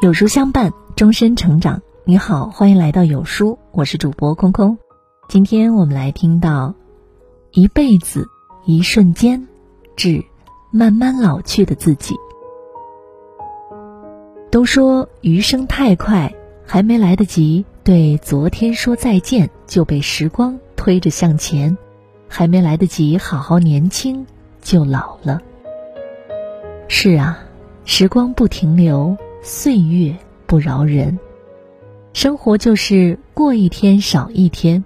有书相伴，终身成长。你好，欢迎来到有书，我是主播空空。今天我们来听到一辈子一瞬间，致慢慢老去的自己。都说余生太快，还没来得及对昨天说再见，就被时光推着向前；还没来得及好好年轻，就老了。是啊，时光不停留。岁月不饶人，生活就是过一天少一天。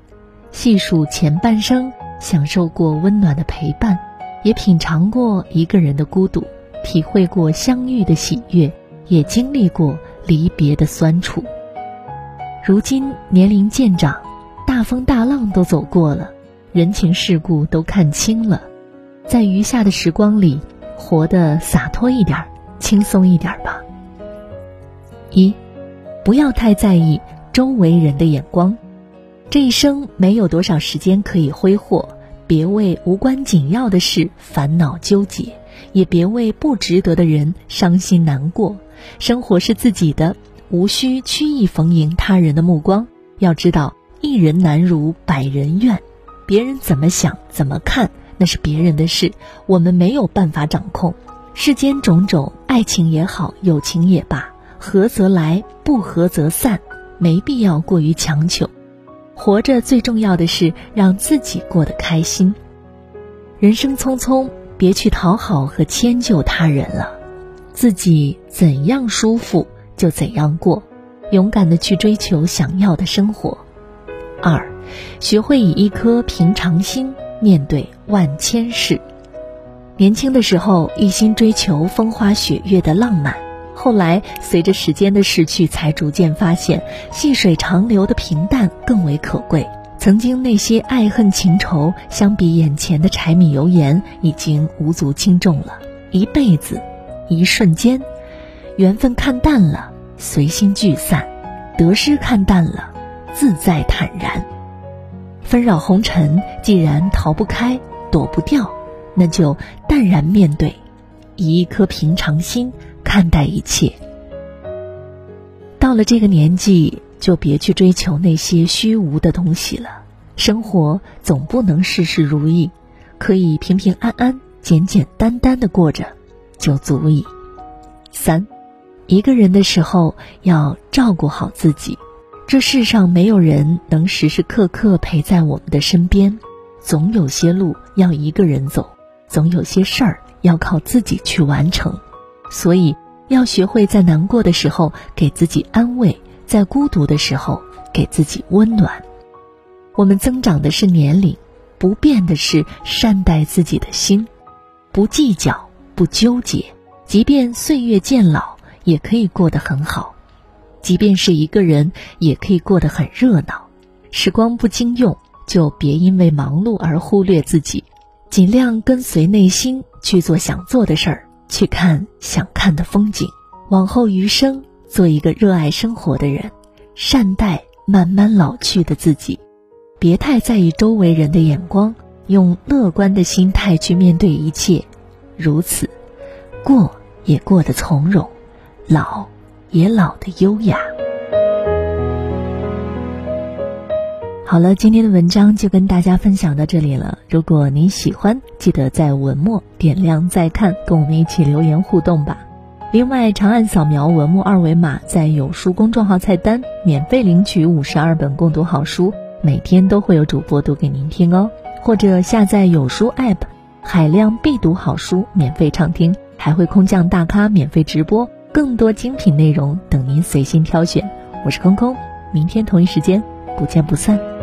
细数前半生，享受过温暖的陪伴，也品尝过一个人的孤独，体会过相遇的喜悦，也经历过离别的酸楚。如今年龄渐长，大风大浪都走过了，人情世故都看清了，在余下的时光里，活得洒脱一点，轻松一点吧。一，不要太在意周围人的眼光。这一生没有多少时间可以挥霍，别为无关紧要的事烦恼纠结，也别为不值得的人伤心难过。生活是自己的，无需曲意逢迎他人的目光。要知道，一人难如百人愿。别人怎么想、怎么看，那是别人的事，我们没有办法掌控。世间种种，爱情也好，友情也罢。合则来，不合则散，没必要过于强求。活着最重要的是让自己过得开心。人生匆匆，别去讨好和迁就他人了，自己怎样舒服就怎样过，勇敢的去追求想要的生活。二，学会以一颗平常心面对万千事。年轻的时候，一心追求风花雪月的浪漫。后来，随着时间的逝去，才逐渐发现细水长流的平淡更为可贵。曾经那些爱恨情仇，相比眼前的柴米油盐，已经无足轻重了。一辈子，一瞬间，缘分看淡了，随心聚散；得失看淡了，自在坦然。纷扰红尘，既然逃不开、躲不掉，那就淡然面对，以一颗平常心。看待一切。到了这个年纪，就别去追求那些虚无的东西了。生活总不能事事如意，可以平平安安、简简单单的过着，就足矣。三，一个人的时候要照顾好自己。这世上没有人能时时刻刻陪在我们的身边，总有些路要一个人走，总有些事儿要靠自己去完成。所以。要学会在难过的时候给自己安慰，在孤独的时候给自己温暖。我们增长的是年龄，不变的是善待自己的心，不计较，不纠结。即便岁月渐老，也可以过得很好；即便是一个人，也可以过得很热闹。时光不经用，就别因为忙碌而忽略自己，尽量跟随内心去做想做的事儿。去看想看的风景，往后余生，做一个热爱生活的人，善待慢慢老去的自己，别太在意周围人的眼光，用乐观的心态去面对一切，如此，过也过得从容，老也老得优雅。好了，今天的文章就跟大家分享到这里了。如果您喜欢，记得在文末点亮再看，跟我们一起留言互动吧。另外，长按扫描文末二维码，在有书公众号菜单免费领取五十二本共读好书，每天都会有主播读给您听哦。或者下载有书 App，海量必读好书免费畅听，还会空降大咖免费直播，更多精品内容等您随心挑选。我是空空，明天同一时间不见不散。